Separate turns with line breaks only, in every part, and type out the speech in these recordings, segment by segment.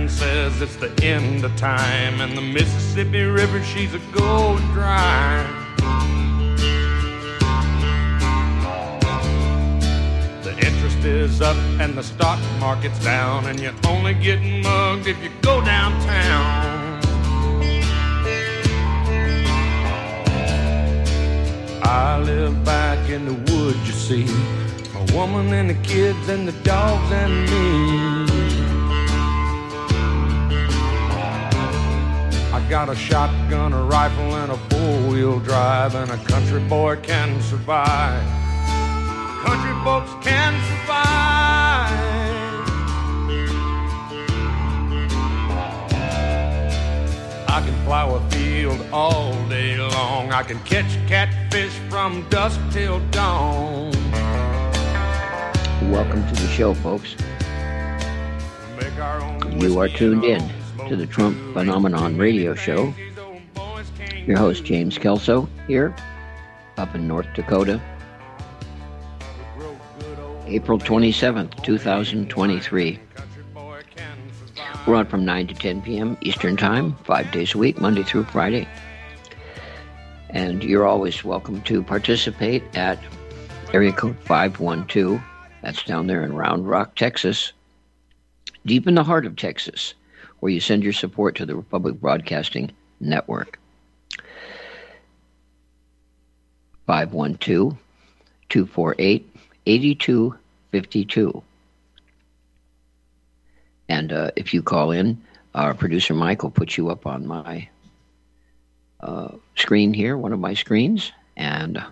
man says it's the end of time, and the Mississippi River, she's a going dry. The interest is up and the stock market's down, and you're only getting mugged if you go downtown. I live back in the woods, you see. A woman and the kids and the dogs and me. Got a shotgun, a rifle, and a four-wheel drive, and a country boy can survive. Country folks can survive. I can plow a field all day long. I can catch catfish from dusk till dawn.
Welcome to the show, folks.
Make our own
You are tuned in to the. Trump Phenomenon radio show. Your host, James Kelso, here up in North Dakota, April 27th, 2023.
country boy can survive.
We're on from 9 to 10 p.m. Eastern Time, five days a week, Monday through Friday. And you're always welcome to participate at area code 512. That's down there in Round Rock, Texas, deep in the heart of Texas, where you send your support to the Republic Broadcasting Network. 512 248 8252. And uh, if you call in, our producer Mike will put you up on my uh, screen here, one of my screens, and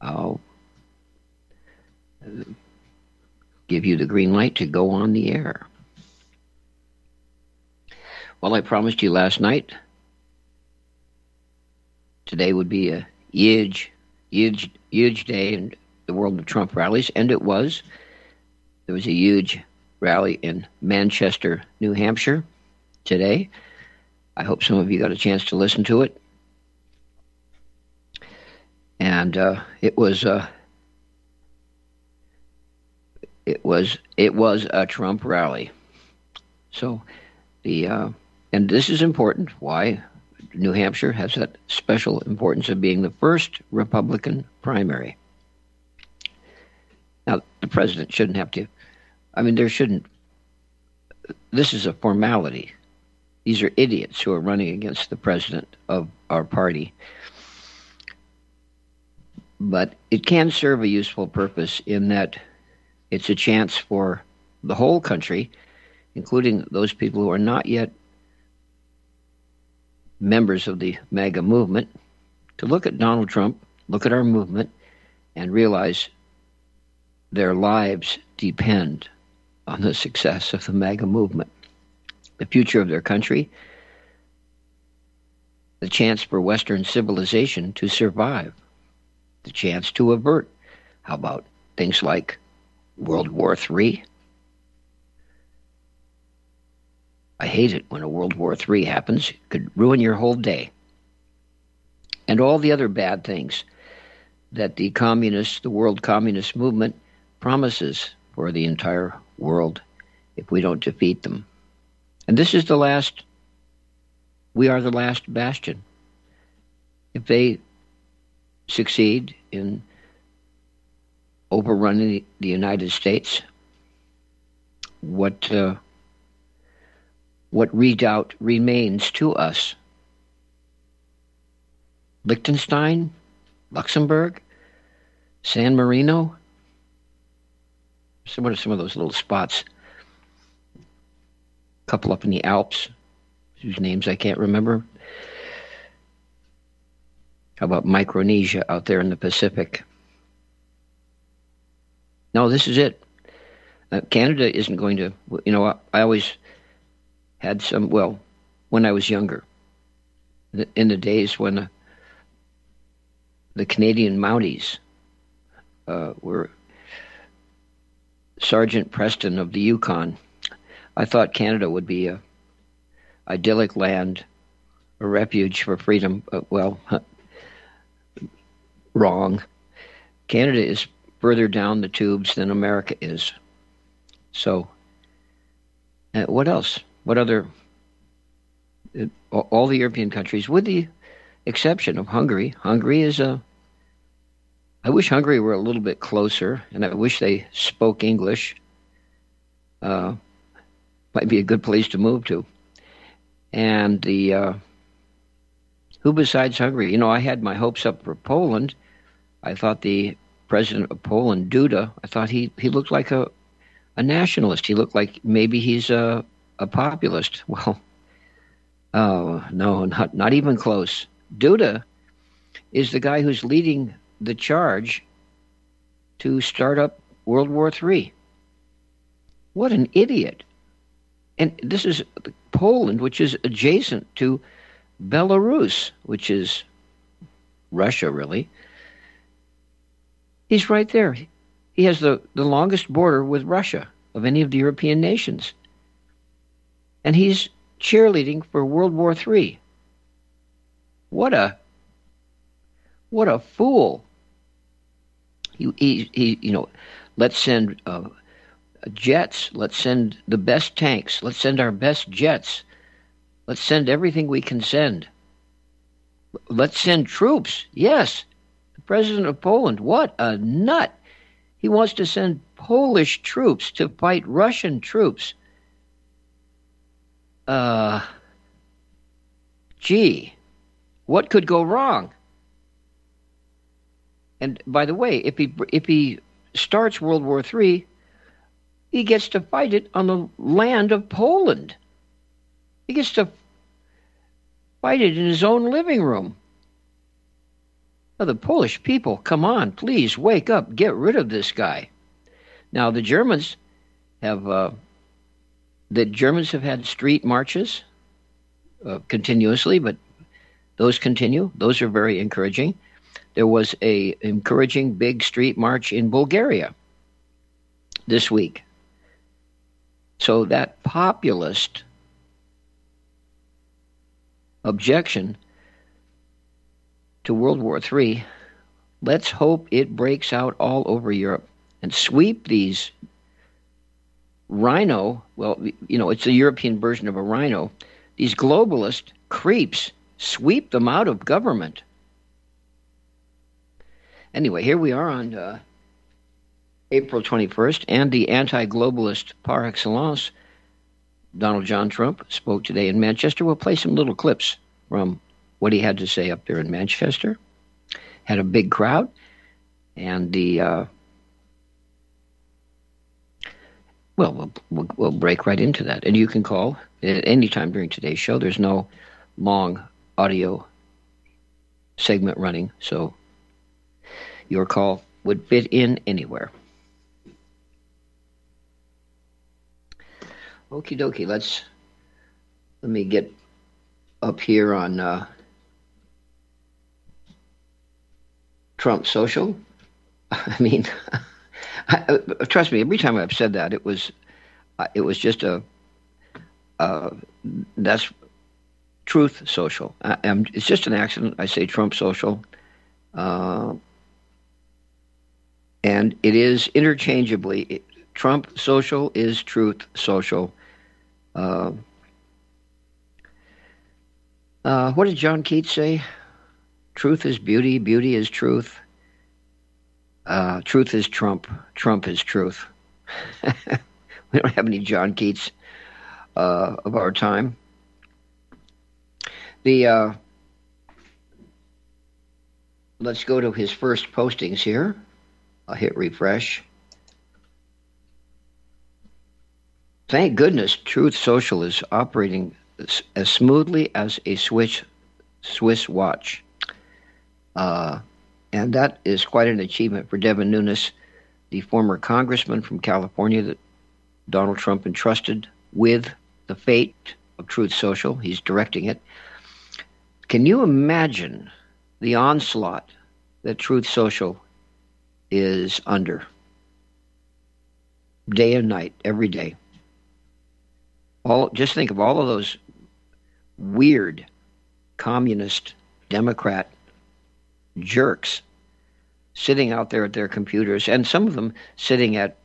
I'll give you the green light to go on the air. Well, I promised you last night today would be a huge, huge, huge day in the world of Trump rallies, and it was. There was a huge rally in Manchester, New Hampshire today. I hope some of you got a chance to listen to it. And uh, it was uh, it was it was a Trump rally. So the uh, and this is important. Why New Hampshire has that special importance of being the first Republican primary. Now the president shouldn't have to I mean, there shouldn't. This is a formality. These are idiots who are running against the president of our party. But it can serve a useful purpose in that it's a chance for the whole country, including those people who are not yet members of the MAGA movement, to look at Donald Trump, look at our movement, and realize their lives depend on the success of the MAGA movement, the future of their country, the chance for Western civilization to survive, the chance to avert. How about things like World War III? I hate it when a World War III happens. It could ruin your whole day. And all the other bad things that the communists, the world communist movement, promises for the entire world if we don't defeat them. And this is the last, we are the last bastion. If they succeed in overrunning the United States, what, uh, what redoubt remains to us? Liechtenstein? Luxembourg? San Marino? So what are some of those little spots? A couple up in the Alps, whose names I can't remember. How about Micronesia out there in the Pacific? No, this is it. Uh, Canada isn't going to, you know, I, I always had some, well, when I was younger, in the days when uh, the Canadian Mounties uh, were Sergeant Preston of the Yukon. I thought Canada would be a idyllic land, a refuge for freedom. Uh, well, wrong. Canada is further down the tubes than America is. So Uh, what else? What other? Uh, all the European countries, with the exception of Hungary. Hungary is a. I wish Hungary were a little bit closer, and I wish they spoke English. Uh, might be a good place to move to. And the uh, who besides Hungary? You know, I had my hopes up for Poland. I thought the president of Poland, Duda, I thought he, he looked like a a nationalist. He looked like maybe he's a a populist. Well, oh no, not not even close. Duda is the guy who's leading the charge to start up World War III. What an idiot! And this is Poland, which is adjacent to Belarus, which is Russia, really. He's right there. He has the, the longest border with Russia of any of the European nations. And he's cheerleading for World War III. What a what a fool! He, he, he you know, let's send uh, jets. Let's send the best tanks. Let's send our best jets. Let's send everything we can send. Let's send troops. Yes. The president of Poland, what a nut. He wants to send Polish troops to fight Russian troops. Uh, gee, what could go wrong? And by the way, if he if he starts World War III, he gets to fight it on the land of Poland. He gets to fight it in his own living room. Now, the Polish people, come on, please wake up, get rid of this guy. Now, the Germans have uh, the Germans have had street marches uh, continuously, but those continue. Those are very encouraging. There was a encouraging big street march in Bulgaria this week. So that populist objection to World War III, let's hope it breaks out all over Europe and sweep these rhino, well, you know, it's a European version of a rhino, these globalist creeps, sweep them out of government. Anyway, here we are on uh, April 21st, and the anti globalist par excellence, Donald John Trump, spoke today in Manchester. We'll play some little clips from what he had to say up there in Manchester. Had a big crowd, and the. Uh, well, well, we'll, break right into that. And you can call at any time during today's show. There's no long audio segment running, so your call would fit in anywhere. Okie dokie. Let's let me get up here on uh, Trump Social. I mean, I, uh, trust me. Every time I've said that, it was it was just a uh, that's Truth Social. I, it's just an accident. I say Trump Social, uh, and it is interchangeably. Trump Social is Truth Social. Uh, uh, what did John Keats say? Truth is beauty, beauty is truth. Uh, truth is Trump, Trump is truth. we don't have any John Keats uh, of our time. The uh, let's go to his first postings here. I'll hit refresh. Thank goodness Truth Social is operating as smoothly as a Swiss Swiss watch. Uh, and that is quite an achievement for Devin Nunes, the former congressman from California that Donald Trump entrusted with the fate of Truth Social. He's directing it. Can you imagine the onslaught that Truth Social is under? Day and night, every day all just think of all of those weird communist democrat jerks sitting out there at their computers and some of them sitting at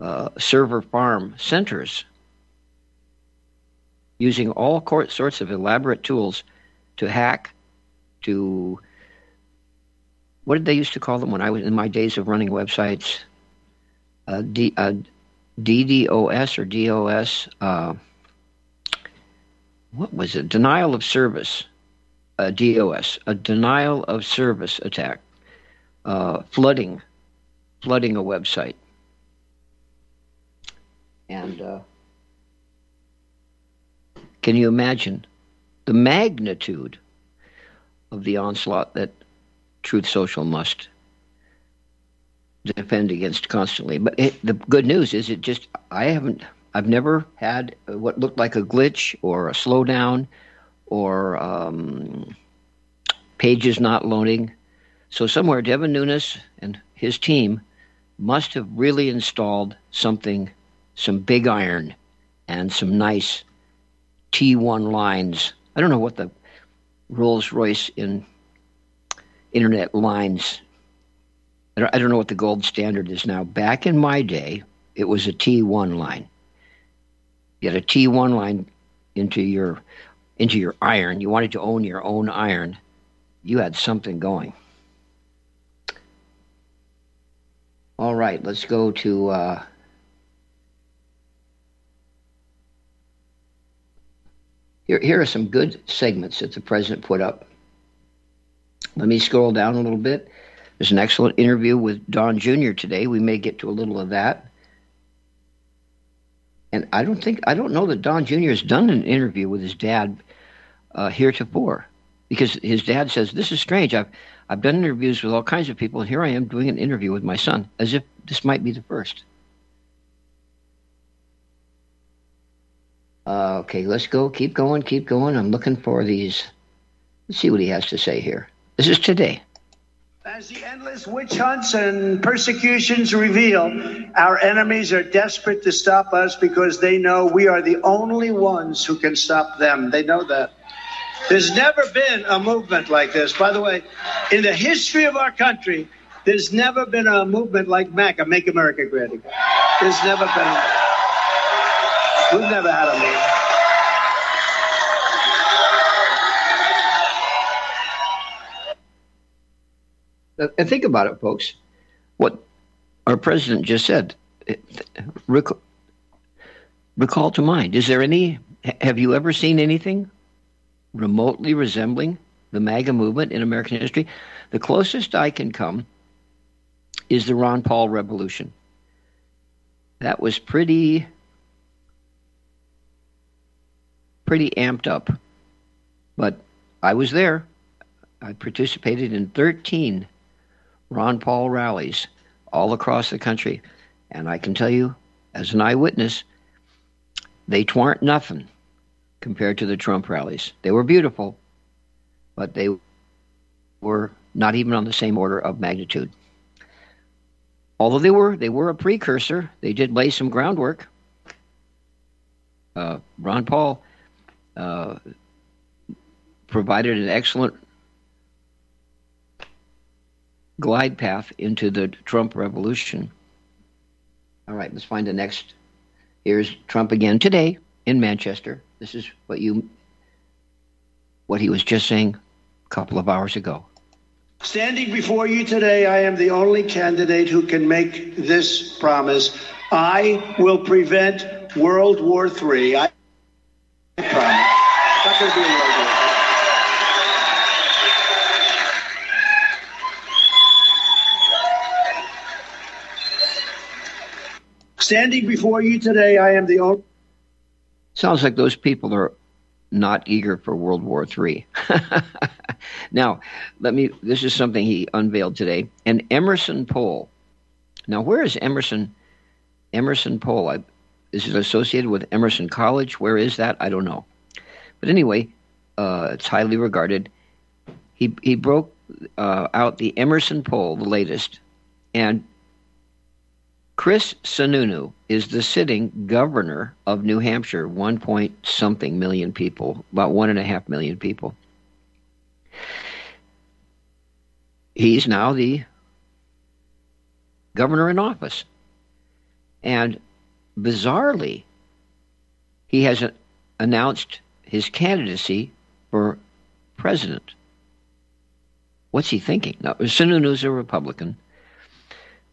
uh, server farm centers using all sorts of elaborate tools to hack, to what did they used to call them when I was in my days of running websites? Uh, D, uh, DDoS or DOS. Uh, what was it? Denial of service. A DOS, a denial of service attack. Uh, flooding, flooding a website. And uh, can you imagine the magnitude of the onslaught that Truth Social must defend against constantly? But it, the good news is, it just I haven't. I've never had what looked like a glitch or a slowdown or um, pages not loading. So somewhere, Devin Nunes and his team must have really installed something, some big iron, and some nice T1 lines. I don't know what the Rolls Royce in internet lines. I don't, know what the gold standard is now. Back in my day, it was a T1 line. You had a T1 line into your into your iron. You wanted to own your own iron. You had something going. All right, let's go to uh, Here, here are some good segments that the president put up. Let me scroll down a little bit. There's an excellent interview with Don Jr. today. We may get to a little of that. And I don't think I don't know that Don Jr. has done an interview with his dad uh, heretofore, because his dad says this is strange. I've I've done interviews with all kinds of people, and here I am doing an interview with my son, as if this might be the first. Uh, okay, let's go. Keep going. Keep going. I'm looking for these. Let's see what he has to say here. This is today.
As the endless witch hunts and persecutions reveal, our enemies are desperate to stop us because they know we are the only ones who can stop them. They know that. There's never been a movement like this. By the way, in the history of our country, there's never been a movement like MAGA, Make America Great Again. There's never been. A, We've never had a meeting.
And think about it, folks. What our president just said. Recall, recall to mind. Is there any? Have you ever seen anything remotely resembling the MAGA movement in American history? The closest I can come is the Ron Paul Revolution. That was pretty pretty amped up. But I was there. I participated in 13 Ron Paul rallies all across the country. And I can tell you, as an eyewitness, they weren't nothing compared to the Trump rallies. They were beautiful, but they were not even on the same order of magnitude. Although they were, they were a precursor. They did lay some groundwork. Uh, Ron Paul uh, provided an excellent glide path into the Trump revolution. All right, let's find the next. Here's Trump again today in Manchester. This is what you what he was just saying a couple of hours ago.
Standing before you today, I am the only candidate who can make this promise. I will prevent World War III. I. Not be a World Standing before you today, I am the only.
Sounds like those people are not eager for World War III. now, let me. This is something he unveiled today. An Emerson poll. Now, where is Emerson? Emerson poll. I, is it associated with Emerson College? Where is that? I don't know. But anyway, uh, it's highly regarded. He he broke uh, out the Emerson poll, the latest, and Chris Sununu is the sitting governor of New Hampshire, one point something million people, about one and a half million people. He's now the governor in office. And bizarrely, he has announced his candidacy for president. What's he thinking? Now, Sununu's a Republican.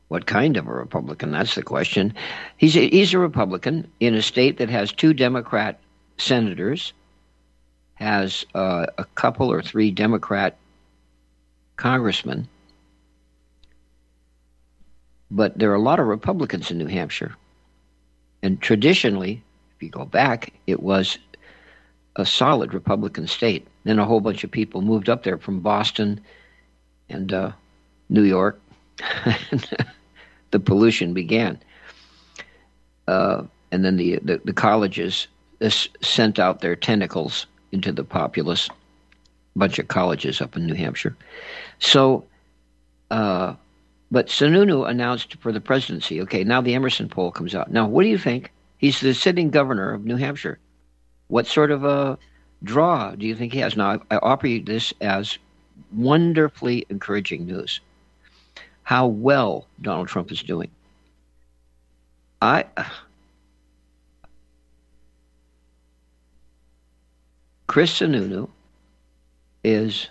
What kind of a Republican? That's the question. He's a, he's a Republican in a state that has two Democrat senators, has uh, a couple or three Democrat congressmen, but there are a lot of Republicans in New Hampshire. And traditionally, if you go back, it was a solid Republican state. Then a whole bunch of people moved up there from Boston and uh, New York. the pollution began. Uh, and then the, the, the colleges sent out their tentacles into the populace. A bunch of colleges up in New Hampshire. So, uh, but Sununu announced for the presidency. Okay, now the Emerson poll comes out. Now, what do you think? He's the sitting governor of New Hampshire. What sort of a draw do you think he has? Now, I, offer you this as wonderfully encouraging news. How well Donald Trump is doing. I. Chris Sununu is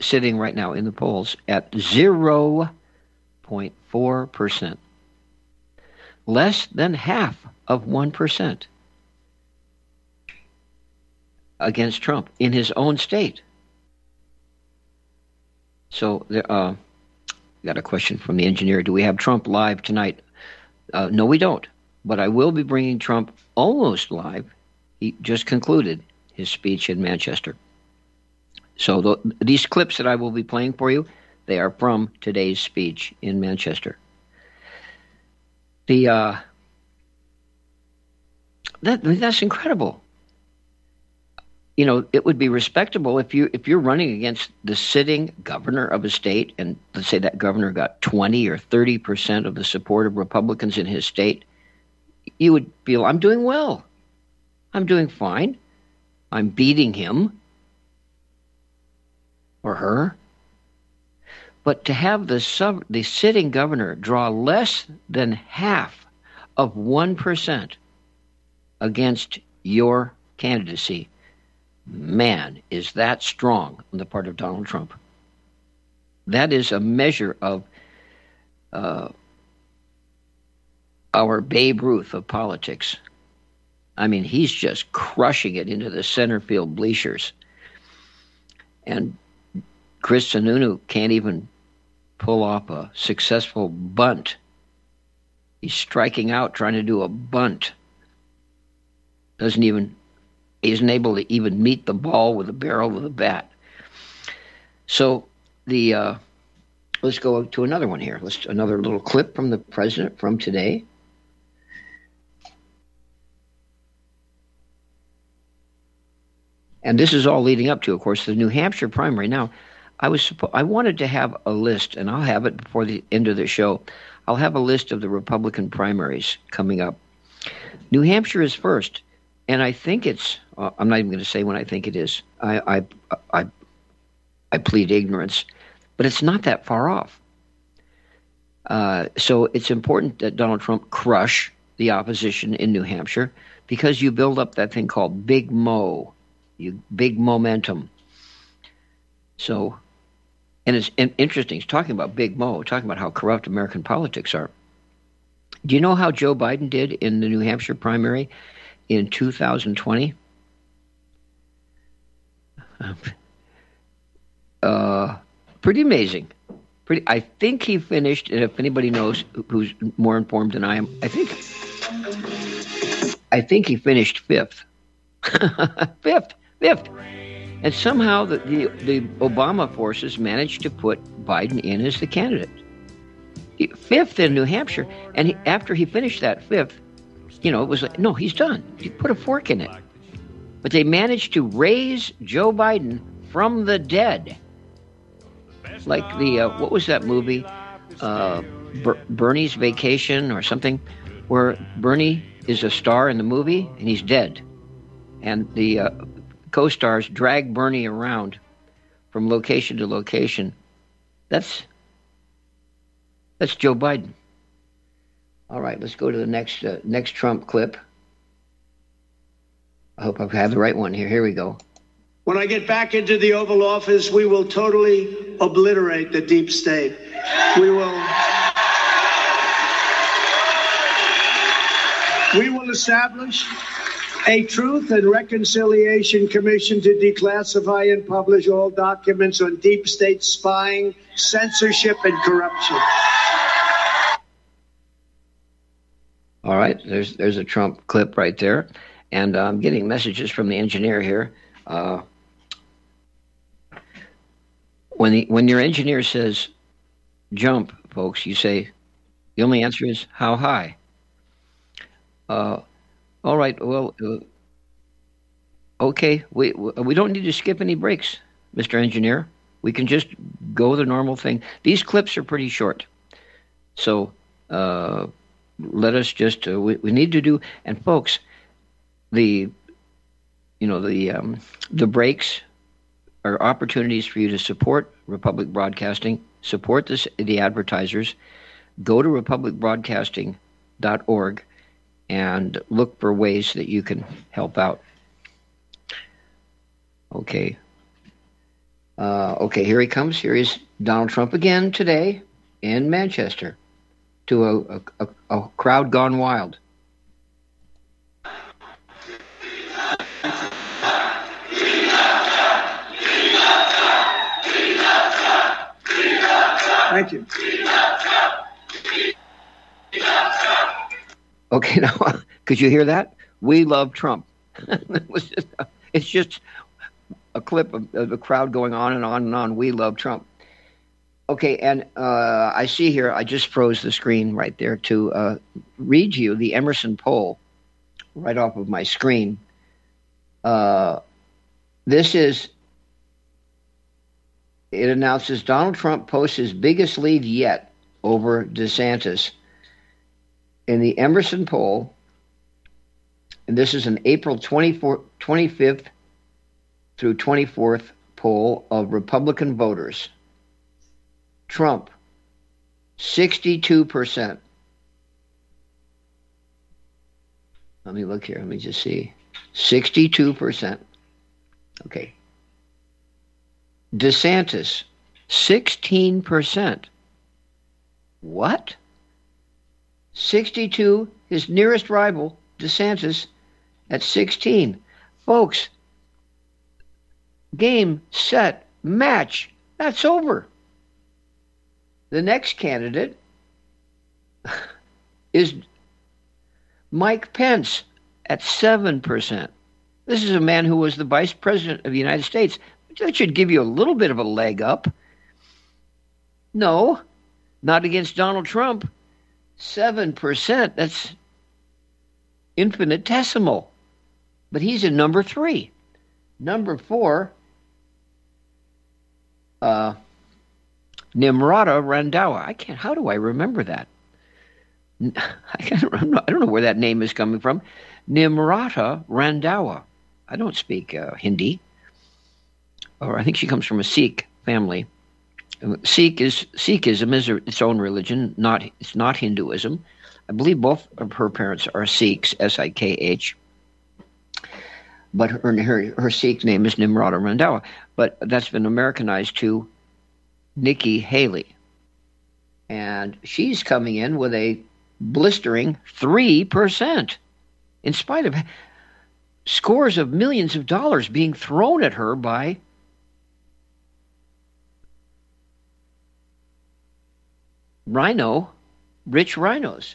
sitting right now in the polls at 0.4%, less than half of 1% against Trump in his own state. So, there, uh, got a question from the engineer. Do we have Trump live tonight? Uh, no, we don't. But I will be bringing Trump almost live. He just concluded his speech in Manchester. So the, these clips that I will be playing for you, they are from today's speech in Manchester. The uh, that that's incredible. You know, it would be respectable if you if you're running against the sitting governor of a state, and let's say that governor got twenty or thirty percent of the support of Republicans in his state, you would feel I'm doing well, I'm doing fine, I'm beating him or her. But to have the, sub, the sitting governor draw less than half of 1% against your candidacy, man, is that strong on the part of Donald Trump. That is a measure of uh, our Babe Ruth of politics. I mean, he's just crushing it into the center field bleachers. And Chris Sununu can't even pull off a successful bunt. He's striking out trying to do a bunt. Doesn't even he isn't able to even meet the ball with the barrel of the bat. So the uh, let's go to another one here. Let's another little clip from the president from today. And this is all leading up to, of course, the New Hampshire primary. Now, I was I wanted to have a list, and I'll have it before the end of the show. I'll have a list of the Republican primaries coming up. New Hampshire is first, and I think it's. Uh, I'm not even going to say when I think it is. I, I I I plead ignorance, but it's not that far off. Uh, so it's important that Donald Trump crush the opposition in New Hampshire because you build up that thing called big mo, you big momentum. So and it's interesting. He's talking about Big Mo, talking about how corrupt American politics are. Do you know how Joe Biden did in the New Hampshire primary in 2020? Uh, pretty amazing. Pretty. I think he finished. And if anybody knows who's more informed than I am, I think. I think he finished fifth. fifth. Fifth. And somehow the, the, the, Obama forces managed to put Biden in as the candidate. Fifth in New Hampshire. And he, after he finished that fifth, you know, it was like, no, he's done. He put a fork in it. But they managed to raise Joe Biden from the dead. Like the, uh, what was that movie? Uh, Ber- Bernie's Vacation or something, where Bernie is a star in the movie and he's dead. And the uh, co stars drag Bernie around from location to location. That's that's Joe Biden. All right, let's go to the next uh, next Trump clip. I hope I have the right one here. Here we go.
When I get back into the Oval Office, we will totally obliterate the deep state. We will. We will establish a Truth and Reconciliation Commission to declassify and publish all documents on deep state spying, censorship, and corruption.
All right, there's there's a Trump clip right there, and I'm getting messages from the engineer here. Uh, when the when your engineer says jump, folks, you say the only answer is how high. Uh, all right. Well, uh, okay. We we don't need to skip any breaks, Mr. Engineer. We can just go the normal thing. These clips are pretty short, so uh, let us just. Uh, we, we need to do. And folks, the you know the um, the breaks are opportunities for you to support Republic Broadcasting, support this, the advertisers. Go to republicbroadcasting.org and look for ways that you can help out. Okay. Uh, okay, here he comes. Here is Donald Trump again today in Manchester to a, a, a crowd gone wild.
Thank you.
Okay, now could you hear that? We love Trump. it just, it's just a clip of, of, the crowd going on and on and on. We love Trump. Okay, and uh, I see here. I just froze the screen right there to uh, read you the Emerson poll right off of my screen. Uh, this is. It announces Donald Trump posts his biggest lead yet over DeSantis in the Emerson poll, and this is an April 24, 25th through 24th poll of Republican voters. Trump, 62%. Let me look here. Let me just see. 62%. Okay. DeSantis, 16%. What? 62, his nearest rival, DeSantis, at 16. Folks, game, set, match. That's over. The next candidate is Mike Pence at 7%. This is a man who was the vice president of the United States. That should give you a little bit of a leg up. No, not against Donald Trump. 7%. That's infinitesimal. But he's in number three. Number four, uh, Nimrata Randhawa. I can't, how do I remember that? I, can't, I don't know where that name is coming from. Nimrata Randhawa. I don't speak uh, Hindi. Or I think she comes from a Sikh family. Sikh is Sikhism is its own religion. Not it's not Hinduism. I believe both of her parents are Sikhs, S I K H. But her, her her Sikh name is Nimrata Randhawa. But that's been Americanized to Nikki Haley, and she's coming in with a blistering three percent, in spite of scores of millions of dollars being thrown at her by rhino, rich rhinos.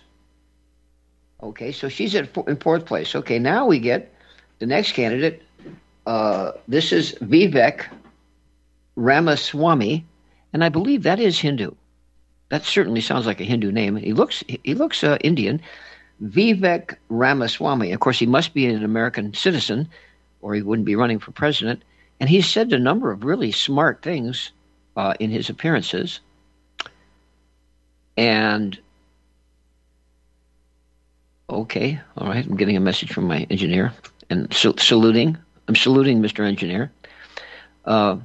Okay, so she's at in fourth place. Okay, now we get the next candidate. Uh, this is Vivek Ramaswamy, and I believe that is Hindu. That certainly sounds like a Hindu name. He looks he looks uh, Indian. Vivek Ramaswamy. Of course, he must be an American citizen, or he wouldn't be running for president. And he's said a number of really smart things uh, in his appearances. And okay, all right, I'm getting a message from my engineer and saluting. I'm saluting Mr. Engineer. Uh,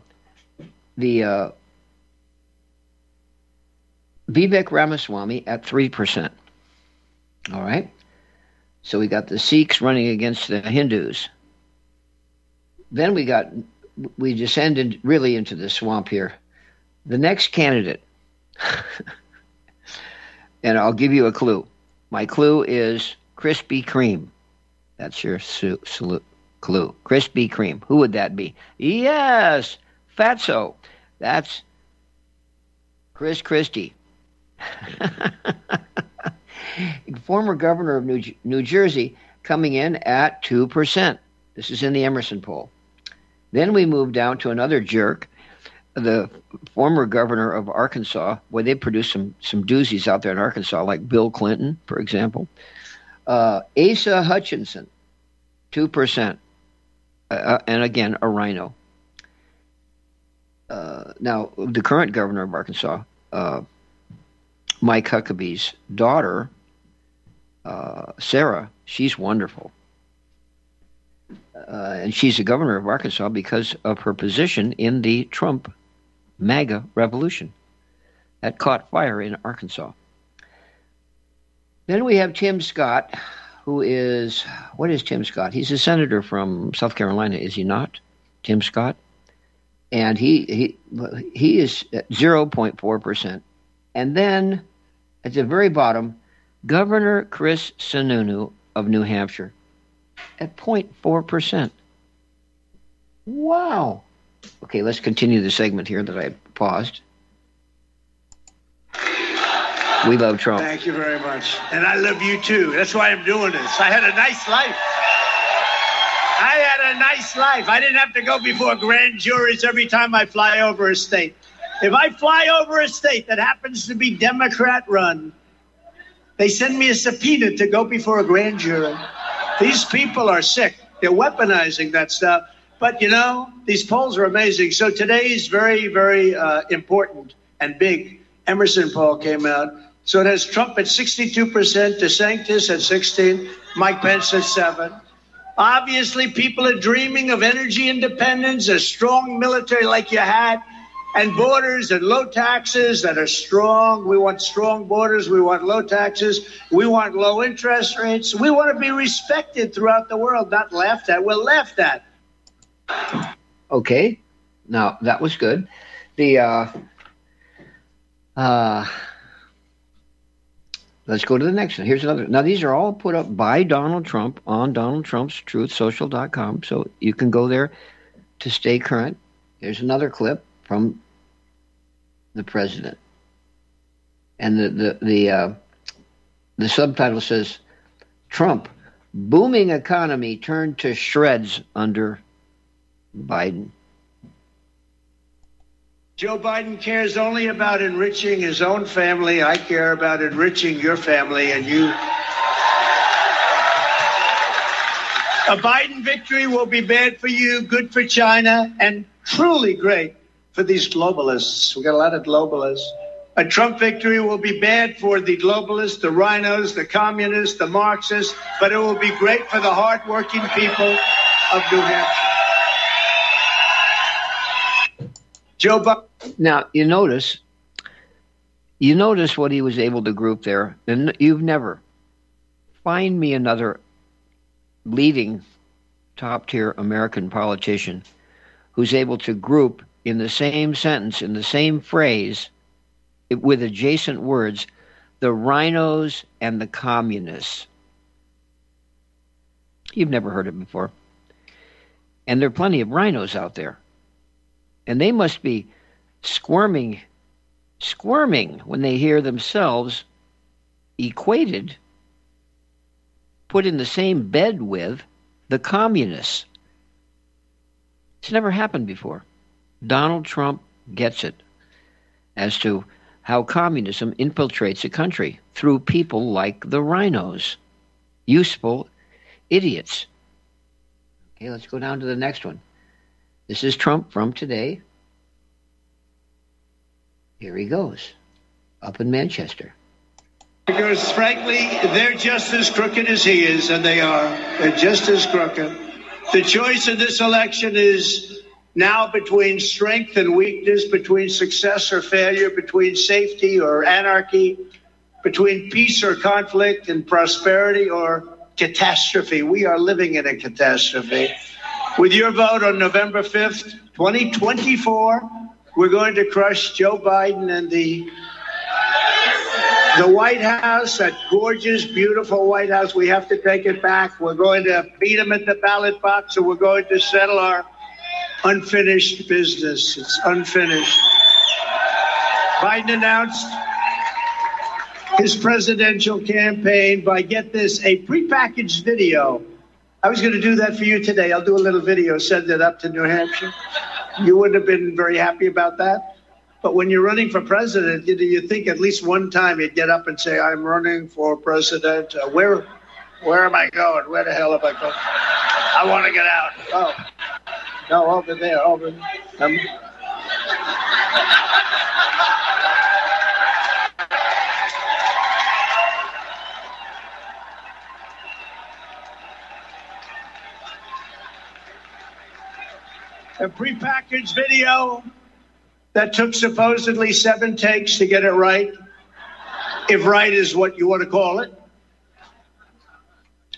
the uh, Vivek Ramaswamy at three percent. All right. So we got the Sikhs running against the Hindus. Then we got we descended really into the swamp here. The next candidate, and I'll give you a clue. My clue is Krispy Kreme. That's your su- su- clue. Krispy Kreme. Who would that be? Yes, Fatso. That's Chris Christie. Former governor of New, New Jersey coming in at 2%. This is in the Emerson poll. Then we move down to another jerk, the former governor of Arkansas, where they produced some, some doozies out there in Arkansas, like Bill Clinton, for example. Uh, Asa Hutchinson, 2%. Uh, uh, and again, a rhino. Uh, now, the current governor of Arkansas, uh, Mike Huckabee's daughter, uh, Sarah, she's wonderful. Uh, and she's the governor of Arkansas because of her position in the Trump MAGA revolution that caught fire in Arkansas. Then we have Tim Scott, who is what is Tim Scott? He's a senator from South Carolina, is he not? Tim Scott, and he he he is zero point four percent. And then at the very bottom, Governor Chris Sununu of New Hampshire at 0.4 percent. Wow. Okay, let's continue the segment here that I paused. We love Trump.
Thank you very much. And I love you too. That's why I'm doing this. I had a nice life. I had a nice life. I didn't have to go before grand juries every time I fly over a state. If I fly over a state that happens to be Democrat run, they send me a subpoena to go before a grand jury. These people are sick. They're weaponizing that stuff. But you know, these polls are amazing. So today's very, very uh, important and big. Emerson poll came out. So it has Trump at 62%, DeSantis at 16, Mike Pence at 7. Obviously, people are dreaming of energy independence, a strong military like you had, and borders and low taxes that are strong. We want strong borders. We want low taxes. We want low interest rates. We want to be respected throughout the world, not laughed at. We're laughed at.
Okay. Now, that was good. The, uh, uh, Let's go to the next one. Here's another. Now, these are all put up by Donald Trump on Donald Trump's truthsocial.com. So you can go there to stay current. Here's another clip from the president. And the, the, the, uh, the subtitle says Trump, booming economy turned to shreds under Biden.
Joe Biden cares only about enriching his own family. I care about enriching your family and you. A Biden victory will be bad for you, good for China, and truly great for these globalists. We got a lot of globalists. A Trump victory will be bad for the globalists, the rhinos, the communists, the Marxists, but it will be great for the hardworking people of New Hampshire. Joe Biden.
Now you notice, you notice what he was able to group there, and you've never find me another leading top tier American politician who's able to group in the same sentence, in the same phrase, with adjacent words, the rhinos and the communists. You've never heard it before. And there are plenty of rhinos out there. And they must be squirming, squirming when they hear themselves equated, put in the same bed with the communists. It's never happened before. Donald Trump gets it as to how communism infiltrates a country through people like the rhinos, useful idiots. Okay, let's go down to the next one. This is Trump from today. Here he goes, up in Manchester.
Because frankly, they're just as crooked as he is, and they are. They're just as crooked. The choice in this election is now between strength and weakness, between success or failure, between safety or anarchy, between peace or conflict and prosperity or catastrophe. We are living in a catastrophe. With your vote on November 5th, 2024, we're going to crush Joe Biden and the the White House, that gorgeous, beautiful White House. We have to take it back. We're going to beat them at the ballot box, and we're going to settle our unfinished business. It's unfinished. Biden announced his presidential campaign by, get this, a prepackaged video. I was going to do that for you today. I'll do a little video, send it up to New Hampshire. You wouldn't have been very happy about that. But when you're running for president, you, you think at least one time you'd get up and say, I'm running for president. Uh, where, where am I going? Where the hell am I going? I want to get out. Oh, no, over there, over there. Um, a prepackaged video that took supposedly seven takes to get it right, if right is what you want to call it.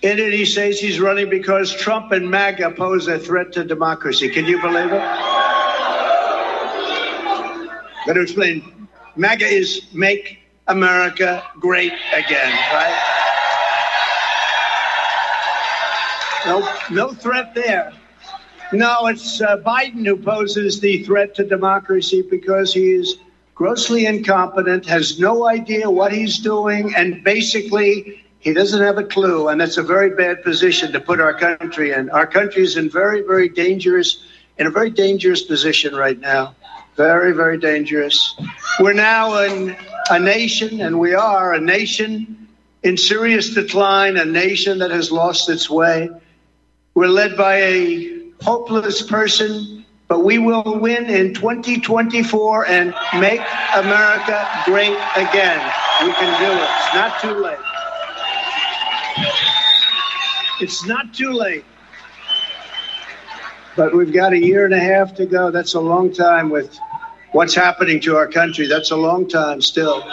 In it, he says he's running because Trump and MAGA pose a threat to democracy. Can you believe it? To explain. MAGA is make America great again, right? No, no threat there. No, it's uh, Biden who poses the threat to democracy because he is grossly incompetent, has no idea what he's doing, and basically he doesn't have a clue. And that's a very bad position to put our country in. Our country is in very, very dangerous, in a very dangerous position right now. Very, very dangerous. We're now in a nation, and we are a nation in serious decline, a nation that has lost its way. We're led by a hopeless person, but we will win in 2024 and make America great again. We can do it. It's not too late. It's not too late. But we've got a year and a half to go. That's a long time with what's happening to our country. That's a long time still.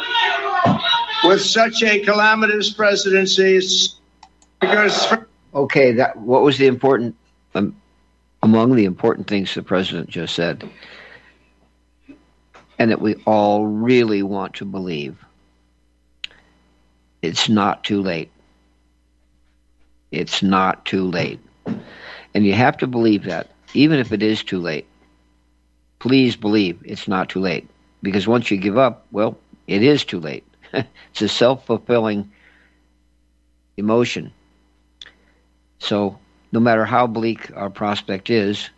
With such a calamitous presidency, because.
Okay, that what was the important um, among the important things the president just said, and that we all really want to believe. It's not too late. It's not too late. And you have to believe that, even if it is too late. Please believe it's not too late. Because once you give up, well, it is too late. it's a self fulfilling emotion. So no matter how bleak our prospect is,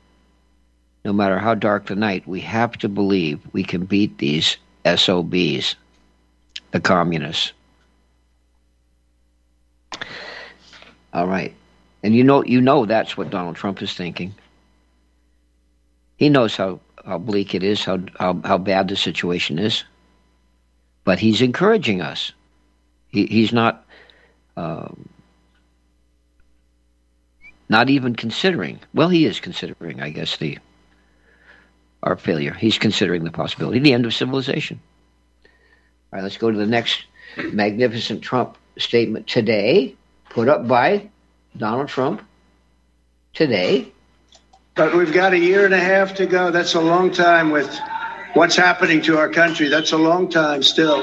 no matter how dark the night, we have to believe we can beat these SOBs, the communists. All right. And you know you know that's what Donald Trump is thinking. He knows how, how bleak it is, how, how how bad the situation is. But he's encouraging us. He, he's not um, not even considering. Well, he is considering, I guess, the our failure. He's considering the possibility, the end of civilization. All right, let's go to the next magnificent Trump statement today, put up by Donald Trump today.
But we've got a year and a half to go. That's a long time with what's happening to our country. That's a long time still.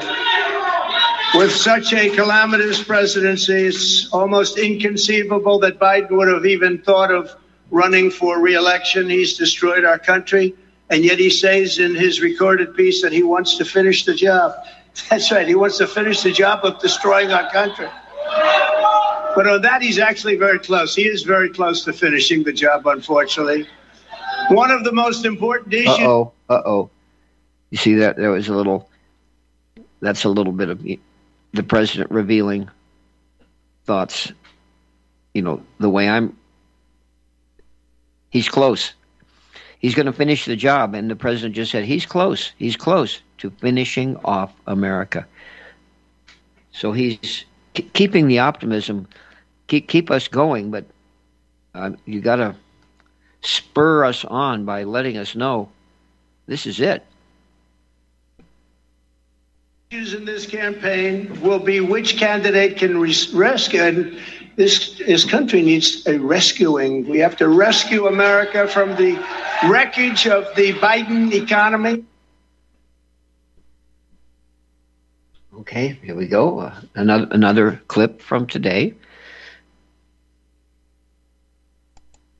With such a calamitous presidency, it's almost inconceivable that Biden would have even thought of running for reelection. He's destroyed our country, and yet he says in his recorded piece that he wants to finish the job. That's right, he wants to finish the job of destroying our country. But on that, he's actually very close. He is very close to finishing the job, unfortunately. One of the most important issues. Uh
oh, uh oh. You see that? There was a little. That's a little bit of the president revealing thoughts. You know, the way I'm. He's close. He's going to finish the job, and the president just said he's close. He's close to finishing off America. So he's keeping the optimism, keep keep us going, but uh, you got to spur us on by letting us know this is it
in this campaign will be which candidate can res- rescue. And this, this country needs a rescuing. We have to rescue America from the wreckage of the Biden economy.
Okay, here we go. Uh, another another clip from today.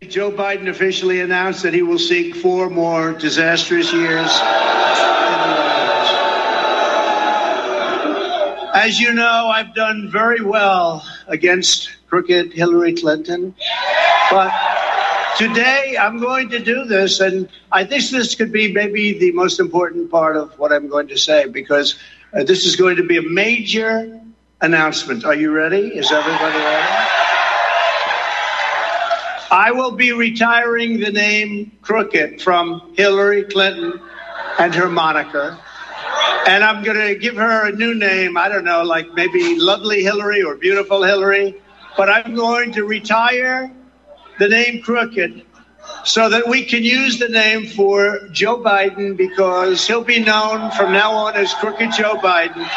Joe Biden officially announced that he will seek four more disastrous years. As you know, I've done very well against crooked Hillary Clinton. But today I'm going to do this, and I think this could be maybe the most important part of what I'm going to say because uh, this is going to be a major announcement. Are you ready? Is everybody ready? I will be retiring the name Crooked from Hillary Clinton and her moniker. And I'm going to give her a new name. I don't know, like maybe Lovely Hillary or Beautiful Hillary. But I'm going to retire the name Crooked so that we can use the name for Joe Biden because he'll be known from now on as Crooked Joe Biden.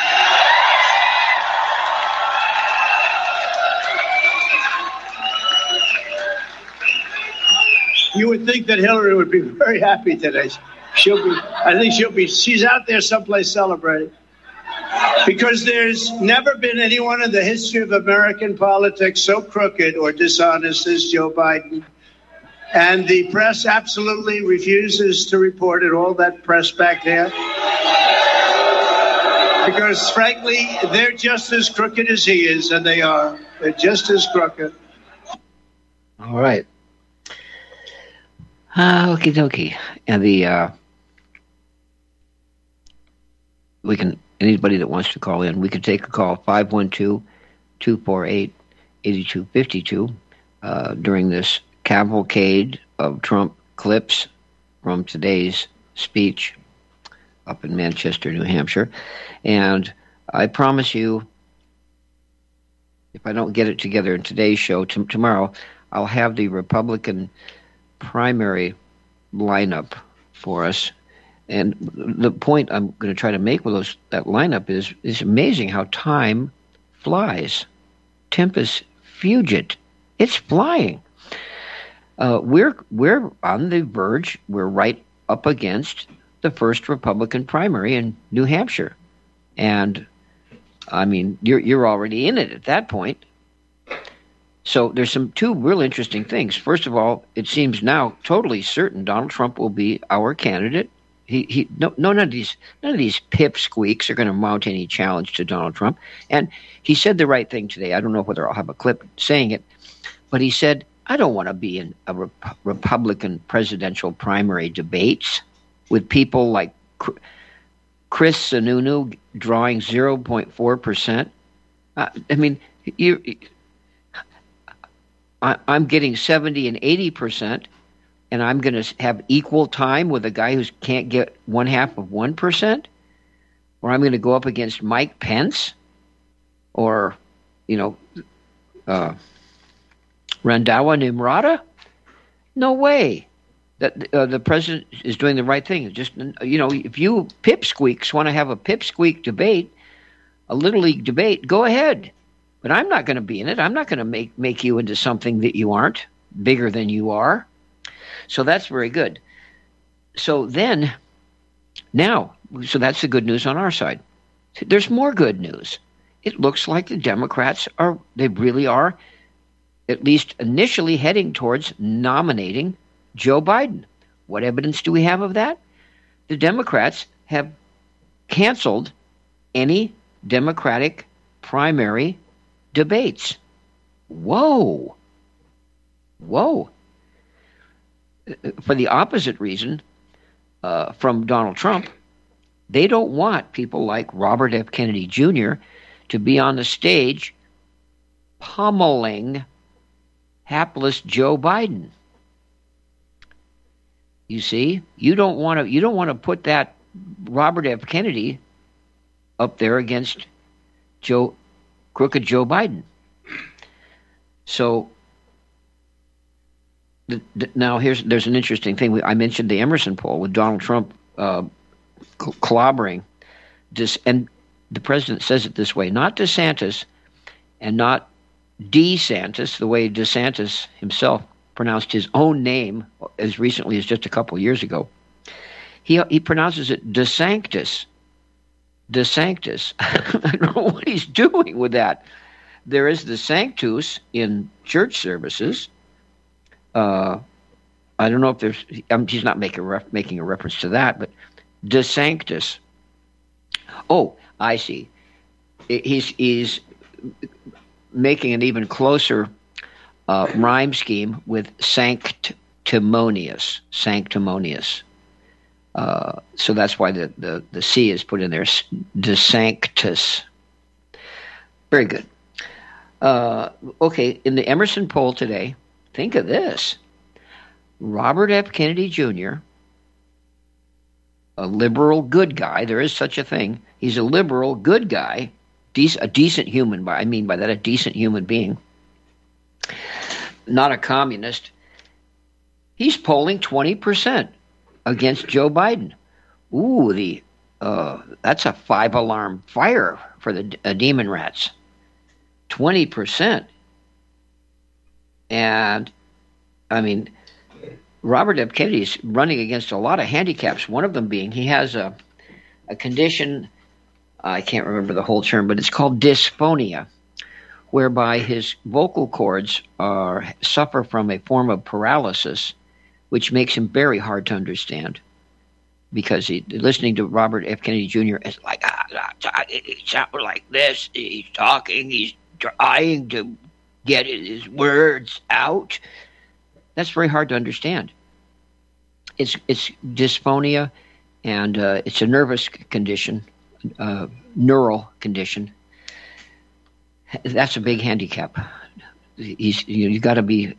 You would think that Hillary would be very happy today. She'll be, I think she'll be, she's out there someplace celebrating. Because there's never been anyone in the history of American politics so crooked or dishonest as Joe Biden. And the press absolutely refuses to report it, all that press back there. Because frankly, they're just as crooked as he is, and they are. They're just as crooked.
All right. Uh, okie dokie. And the uh, we can anybody that wants to call in, we can take a call 512-248-8252 uh, during this cavalcade of Trump clips from today's speech up in Manchester, New Hampshire. And I promise you, if I don't get it together in today's show, t- tomorrow I'll have the Republican primary lineup for us and the point I'm going to try to make with those, that lineup is it's amazing how time flies. Tempus fugit. It's flying. Uh, we're we're on the verge. We're right up against the first Republican primary in New Hampshire, and I mean you're you're already in it at that point. So there's some two real interesting things. First of all, it seems now totally certain Donald Trump will be our candidate he, he no, none of these none of these pipsqueaks are going to mount any challenge to Donald Trump. And he said the right thing today. I don't know whether I'll have a clip saying it, but he said, "I don't want to be in a Rep- Republican presidential primary debates with people like Chris Sununu drawing zero point four percent. Uh, I mean, you." I, I'm getting 70 and 80 percent and I'm going to have equal time with a guy who can't get one half of 1%? Or I'm going to go up against Mike Pence? Or, you know, uh, Randhawa Nimrata? No way. That uh, the president is doing the right thing. Just you know, if you pipsqueaks want to have a pipsqueak debate, a little league debate, go ahead. But I'm not going to be in it. I'm not going to make make you into something that you aren't, bigger than you are. So that's very good. So then, now, so that's the good news on our side. There's more good news. It looks like the Democrats are, they really are, at least initially heading towards nominating Joe Biden. What evidence do we have of that? The Democrats have canceled any Democratic primary debates. Whoa. Whoa for the opposite reason uh, from Donald Trump. They don't want people like Robert F. Kennedy Jr. to be on the stage pummeling hapless Joe Biden. You see, you don't want to you don't want to put that Robert F. Kennedy up there against Joe crooked Joe Biden. So the, the, now here's there's an interesting thing. We, I mentioned the Emerson poll with Donald Trump uh, clobbering this, and the president says it this way not DeSantis and not DeSantis, the way DeSantis himself pronounced his own name as recently as just a couple years ago. He, he pronounces it DeSanctus. sanctus. I don't know what he's doing with that. There is the Sanctus in church services. Uh, I don't know if there's. Um, he's not making ref, making a reference to that, but DeSanctus. Oh, I see. He's he's making an even closer uh, rhyme scheme with sanctimonious. Sanctimonious. Uh, so that's why the, the, the C is put in there. De sanctus. Very good. Uh, okay, in the Emerson poll today, think of this Robert F. Kennedy Jr., a liberal good guy, there is such a thing. He's a liberal good guy, a decent human, by I mean by that, a decent human being, not a communist. He's polling 20% against Joe Biden. Ooh, the uh, that's a five alarm fire for the uh, demon rats. 20%. And I mean, Robert F. Kennedy is running against a lot of handicaps. One of them being he has a a condition I can't remember the whole term, but it's called dysphonia, whereby his vocal cords are suffer from a form of paralysis, which makes him very hard to understand. Because he, listening to Robert F. Kennedy Jr. is like ah, ah, ah, he sounds like this. He's talking. He's trying to get his words out. That's very hard to understand. It's it's dysphonia, and uh, it's a nervous condition, uh, neural condition. That's a big handicap. He's you, you got to be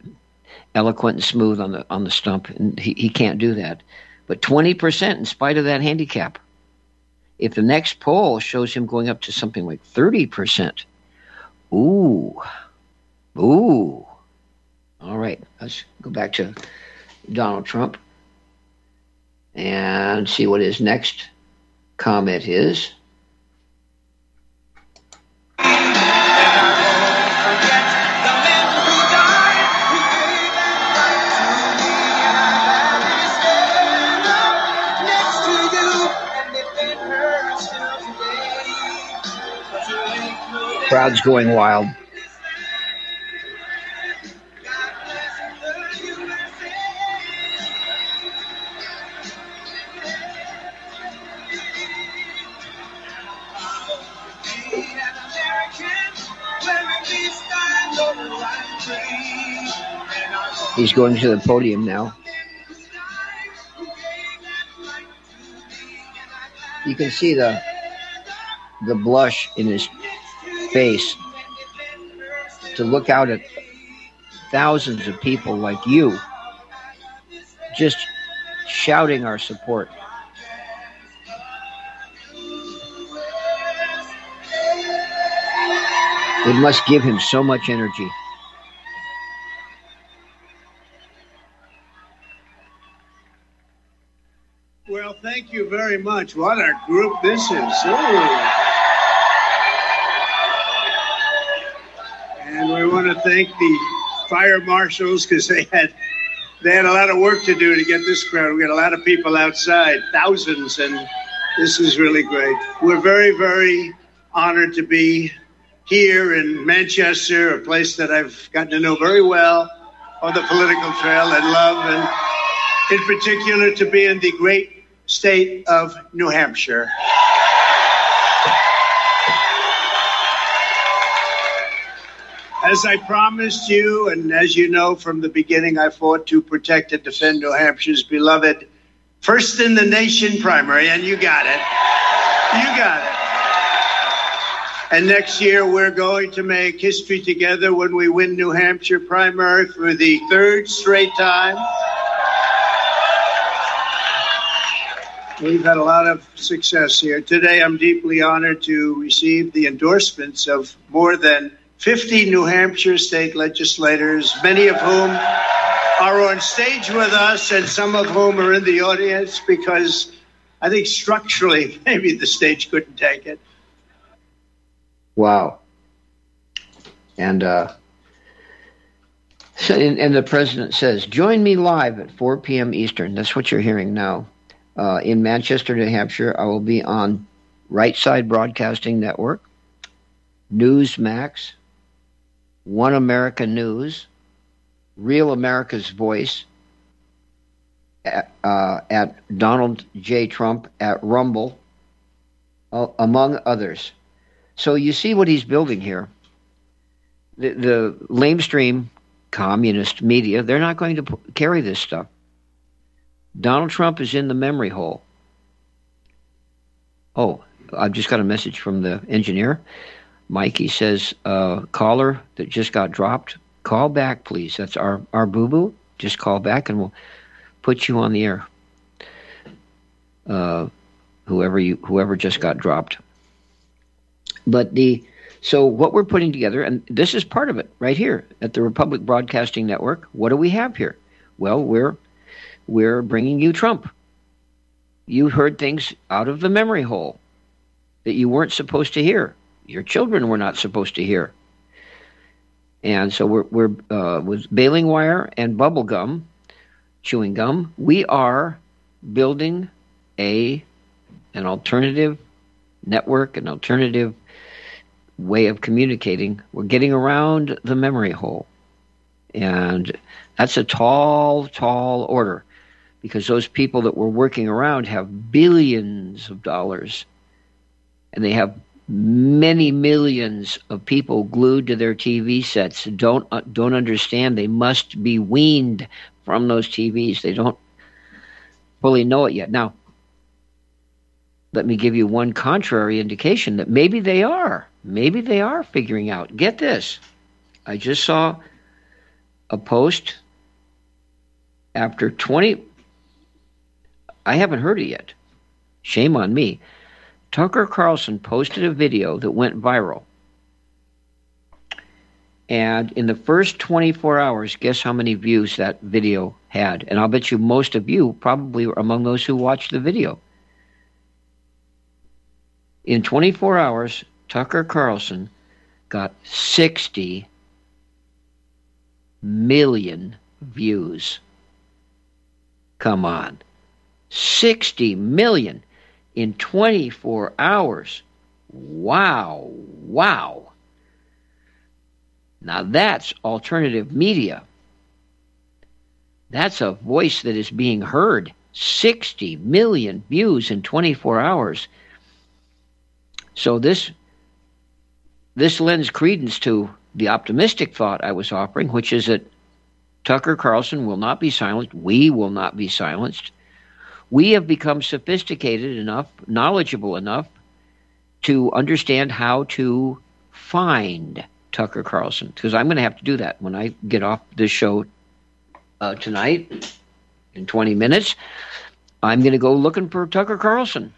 eloquent and smooth on the on the stump, and he, he can't do that. But twenty percent, in spite of that handicap, if the next poll shows him going up to something like thirty percent, ooh, ooh. All right, let's go back to Donald Trump and see what his next comment is. Crowd's going wild. He's going to the podium now. You can see the the blush in his face to look out at thousands of people like you just shouting our support. It must give him so much energy.
Well, thank you very much. What a group this is. Ooh. And we want to thank the fire marshals because they had they had a lot of work to do to get this crowd. We got a lot of people outside, thousands, and this is really great. We're very, very honored to be here in Manchester, a place that I've gotten to know very well on the political trail and love, and in particular to be in the great state of New Hampshire. As I promised you, and as you know from the beginning, I fought to protect and defend New Hampshire's beloved first in the nation primary, and you got it. You got it. And next year, we're going to make history together when we win New Hampshire primary for the third straight time. We've had a lot of success here. Today, I'm deeply honored to receive the endorsements of more than 50 New Hampshire state legislators, many of whom are on stage with us and some of whom are in the audience because I think structurally, maybe the stage couldn't take it.
Wow. And uh, so, and, and, the president says, "Join me live at 4 p.m. Eastern." That's what you're hearing now. Uh, in Manchester, New Hampshire, I will be on Right Side Broadcasting Network, Newsmax, One America News, Real America's Voice, at, uh, at Donald J. Trump at Rumble, uh, among others. So you see what he's building here. The, the lamestream communist media, they're not going to p- carry this stuff. Donald Trump is in the memory hole. Oh, I've just got a message from the engineer. Mikey says, uh, caller that just got dropped, call back, please. That's our, our boo boo. Just call back and we'll put you on the air. Uh, whoever you whoever just got dropped. But the so what we're putting together, and this is part of it right here at the Republic Broadcasting Network. What do we have here? Well, we're we're bringing you Trump. You heard things out of the memory hole that you weren't supposed to hear. Your children were not supposed to hear. And so we're, we're uh, with baling wire and bubble gum, chewing gum. We are building a an alternative network, an alternative way of communicating. We're getting around the memory hole. And that's a tall, tall order because those people that we're working around have billions of dollars and they have many millions of people glued to their TV sets don't uh, don't understand they must be weaned from those TVs. They don't fully know it yet. Now, let me give you one contrary indication that maybe they are. Maybe they are figuring out. Get this. I just saw a post after 20 I haven't heard it yet. Shame on me. Tucker Carlson posted a video that went viral. And in the first 24 hours, guess how many views that video had? And I'll bet you most of you probably were among those who watched the video. In 24 hours, Tucker Carlson got 60 million views. Come on. 60 million in 24 hours. Wow. Wow. Now that's alternative media. That's a voice that is being heard. 60 million views in 24 hours. So this this lends credence to the optimistic thought I was offering, which is that Tucker Carlson will not be silenced. We will not be silenced. We have become sophisticated enough, knowledgeable enough to understand how to find Tucker Carlson. Because I'm going to have to do that when I get off this show uh, tonight in 20 minutes. I'm going to go looking for Tucker Carlson.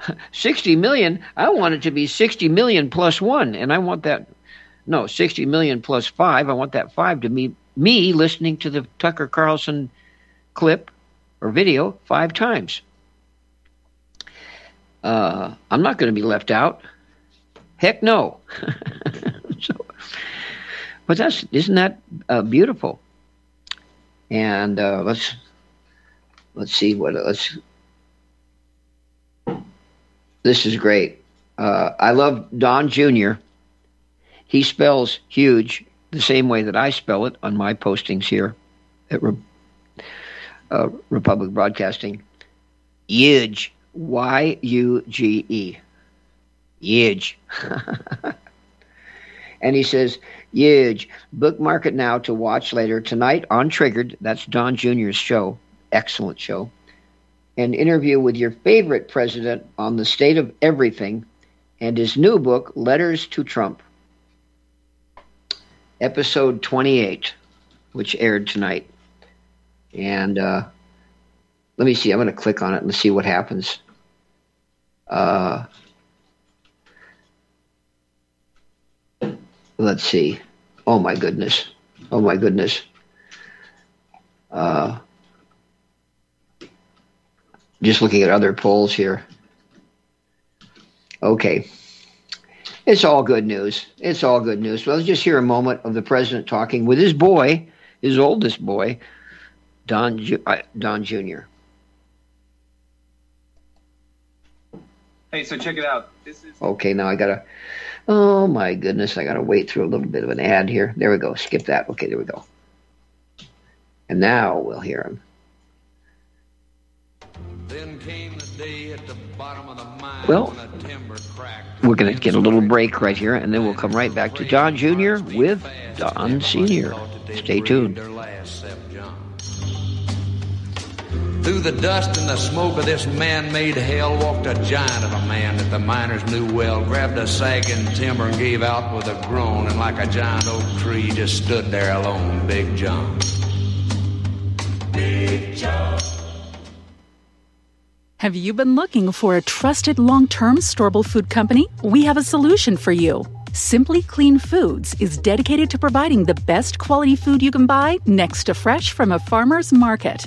60 million, I want it to be 60 million plus one. And I want that, no, 60 million plus five. I want that five to be me listening to the Tucker Carlson clip or video five times. Uh, I'm not going to be left out. Heck no. so, but that's isn't that uh, beautiful? And uh, let's let's see what let's this is great. Uh, I love Don Jr. He spells huge the same way that I spell it on my postings here at uh, Republic Broadcasting. Huge. Y U G E. Huge. and he says, Huge. Bookmark it now to watch later. Tonight on Triggered, that's Don Jr.'s show. Excellent show an interview with your favorite president on the state of everything and his new book, Letters to Trump, episode 28, which aired tonight. And uh, let me see, I'm going to click on it and see what happens. Uh, let's see. Oh my goodness. Oh my goodness. Uh, just looking at other polls here. Okay. It's all good news. It's all good news. Well, let's just hear a moment of the president talking with his boy, his oldest boy, Don uh, Don Jr.
Hey, so check it out. This is
okay. Now I gotta. Oh my goodness! I gotta wait through a little bit of an ad here. There we go. Skip that. Okay, there we go. And now we'll hear him. Well, we're going to get a little break right here, and then we'll come right back to Don Jr. with Don Sr. Stay tuned.
Through the dust and the smoke of this man-made hell walked a giant of a man that the miners knew well, grabbed a sagging timber and gave out with a groan, and like a giant oak tree just stood there alone, Big John. Big John.
Have you been looking for a trusted long term storable food company? We have a solution for you. Simply Clean Foods is dedicated to providing the best quality food you can buy next to fresh from a farmer's market.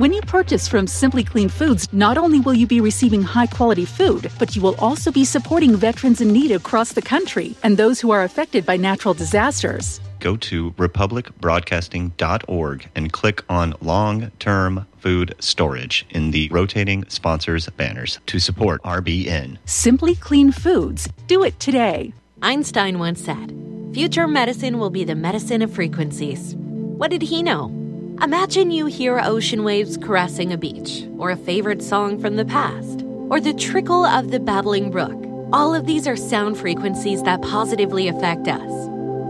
When you purchase from Simply Clean Foods, not only will you be receiving high quality food, but you will also be supporting veterans in need across the country and those who are affected by natural disasters
go to republicbroadcasting.org and click on long term food storage in the rotating sponsors banners to support RBN.
Simply Clean Foods. Do it today.
Einstein once said, Future medicine will be the medicine of frequencies. What did he know? Imagine you hear ocean waves caressing a beach, or a favorite song from the past, or the trickle of the babbling brook. All of these are sound frequencies that positively affect us.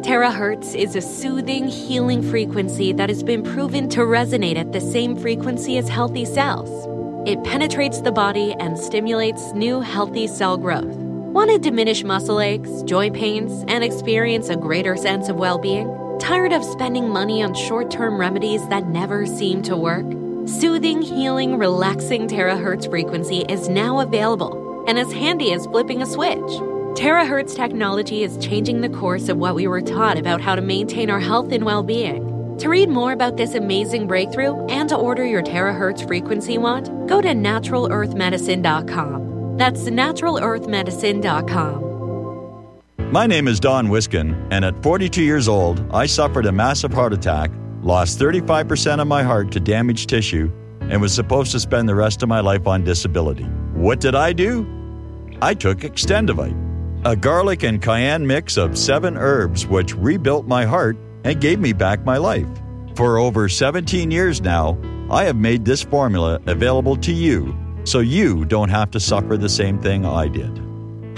Terahertz is a soothing, healing frequency that has been proven to resonate at the same frequency as healthy cells. It penetrates the body and stimulates new healthy cell growth. Want to diminish muscle aches, joint pains, and experience a greater sense of well being? Tired of spending money on short term remedies that never seem to work? Soothing, healing, relaxing terahertz frequency is now available and as handy as flipping a switch. Terahertz technology is changing the course of what we were taught about how to maintain our health and well being. To read more about this amazing breakthrough and to order your terahertz frequency wand, go to naturalearthmedicine.com. That's naturalearthmedicine.com.
My name is Don Wiskin, and at 42 years old, I suffered a massive heart attack, lost 35% of my heart to damaged tissue, and was supposed to spend the rest of my life on disability. What did I do? I took Extendivite a garlic and cayenne mix of seven herbs which rebuilt my heart and gave me back my life. For over 17 years now, I have made this formula available to you so you don't have to suffer the same thing I did.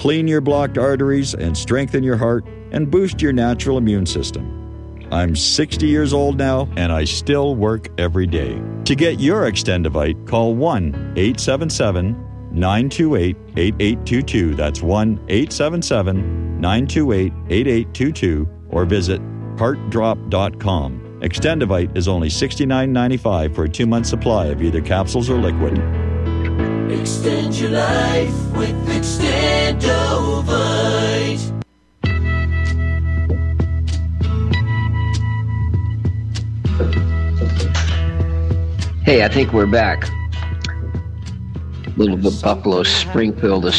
Clean your blocked arteries and strengthen your heart and boost your natural immune system. I'm 60 years old now and I still work every day. To get your Extendivite, call 1 877 928 8822. That's 1 877 928 8822 or visit heartdrop.com. Extendivite is only $69.95 for a two month supply of either capsules or liquid.
Extend your life with
Hey, I think we're back little bit Buffalo Springfield, the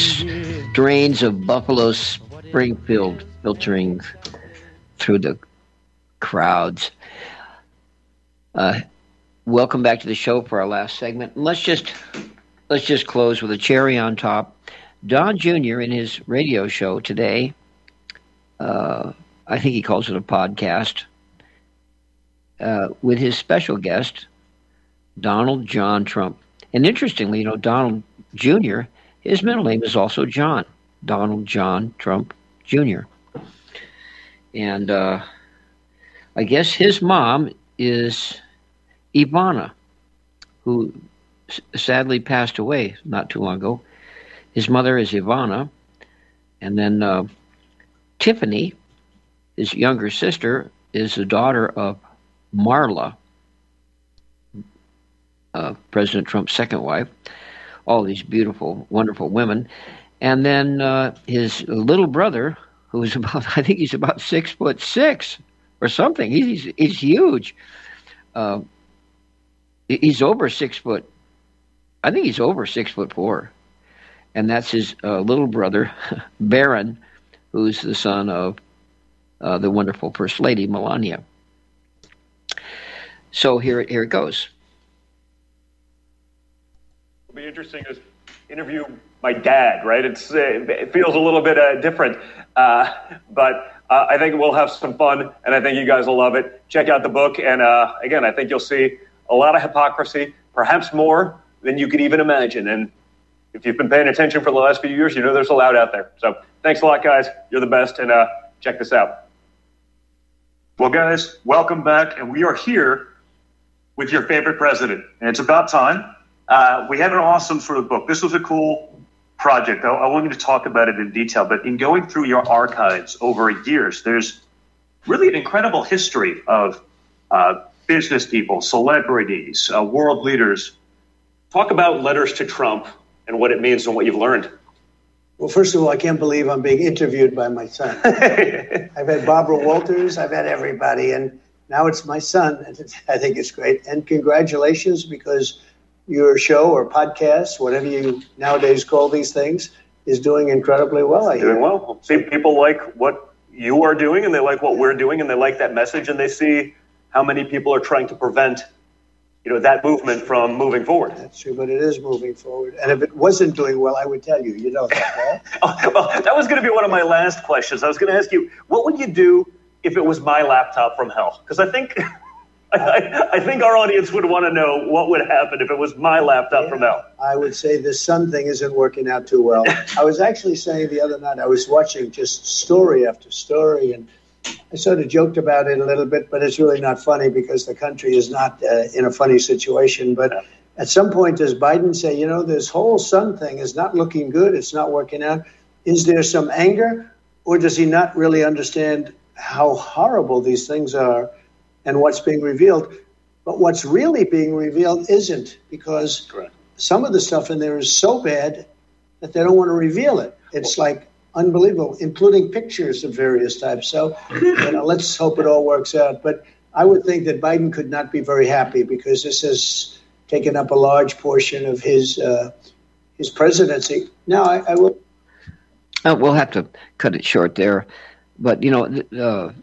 strains of Buffalo Springfield filtering through the crowds. Uh, welcome back to the show for our last segment. Let's just let's just close with a cherry on top. Don Jr. in his radio show today, uh, I think he calls it a podcast, uh, with his special guest, Donald John Trump. And interestingly, you know, Donald Jr., his middle name is also John, Donald John Trump Jr. And uh, I guess his mom is Ivana, who sadly passed away not too long ago. His mother is Ivana. And then uh, Tiffany, his younger sister, is the daughter of Marla, uh, President Trump's second wife, all these beautiful, wonderful women, and then uh, his little brother, who's about, I think he's about six foot six or something. He's he's huge. Uh, he's over six foot. I think he's over six foot four, and that's his uh, little brother, Barron, who's the son of uh, the wonderful First Lady Melania. So here, here it goes.
It'll be interesting to interview my dad, right? It's uh, it feels a little bit uh, different, uh, but uh, I think we'll have some fun, and I think you guys will love it. Check out the book, and again, I think you'll see a lot of hypocrisy, perhaps more than you could even imagine. And if you've been paying attention for the last few years, you know there's a lot out there. So thanks a lot, guys. You're the best, and uh, check this out.
Well, guys, welcome back, and we are here with your favorite president, and it's about time. Uh, we have an awesome sort of book. This was a cool project. I, I want you to talk about it in detail, but in going through your archives over years, there's really an incredible history of uh, business people, celebrities, uh, world leaders.
Talk about letters to Trump and what it means and what you've learned.
Well, first of all, I can't believe I'm being interviewed by my son. I've had Barbara Walters, I've had everybody, and now it's my son. And I think it's great. And congratulations because your show or podcast, whatever you nowadays call these things, is doing incredibly well. I
Doing well. See, people like what you are doing, and they like what we're doing, and they like that message, and they see how many people are trying to prevent, you know, that movement from moving forward.
That's true, but it is moving forward. And if it wasn't doing well, I would tell you. You know that, right?
Oh, well, that was going to be one of my last questions. I was going to ask you, what would you do if it was my laptop from hell? Because I think, I, I think our audience would want to know what would happen if it was my laptop from hell.
I would say the son thing isn't working out too well. I was actually saying the other night, I was watching just story after story, and I sort of joked about it a little bit, but it's really not funny because the country is not uh, in a funny situation. But at some point, does Biden say, you know, this whole son thing is not looking good, it's not working out? Is there some anger, or does he not really understand how horrible these things are and what's being revealed? But what's really being revealed isn't because some of the stuff in there is so bad that they don't want to reveal it. It's like unbelievable, including pictures of various types. So, you know, let's hope it all works out. But I would think that Biden could not be very happy because this has taken up a large portion of his uh, his presidency. Now, I, I will.
Uh, we'll have to cut it short there, but you know, the, uh,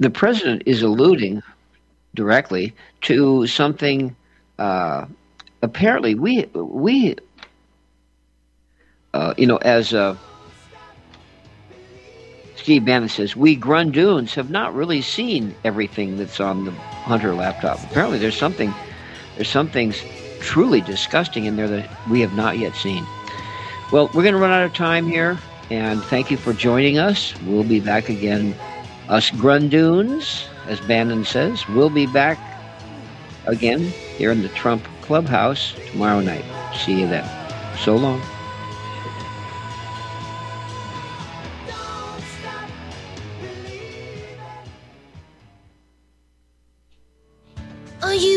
the president is alluding directly to something. Uh, apparently, we we uh, you know as uh, Steve Bannon says, we Grundoons have not really seen everything that's on the Hunter laptop. Apparently, there's something there's some things truly disgusting in there that we have not yet seen. Well, we're going to run out of time here, and thank you for joining us. We'll be back again, us Grundoons, as Bannon says. We'll be back again here in the Trump Clubhouse tomorrow night. See you then. So long.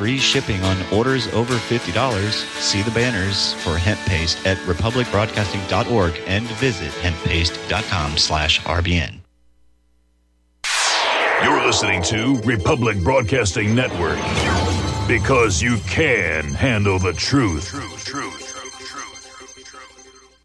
Free shipping on orders over $50. See the banners for hemp paste at republicbroadcasting.org and visit hemppaste.com slash RBN.
You're listening to Republic Broadcasting Network because you can handle the truth. Truth, truth.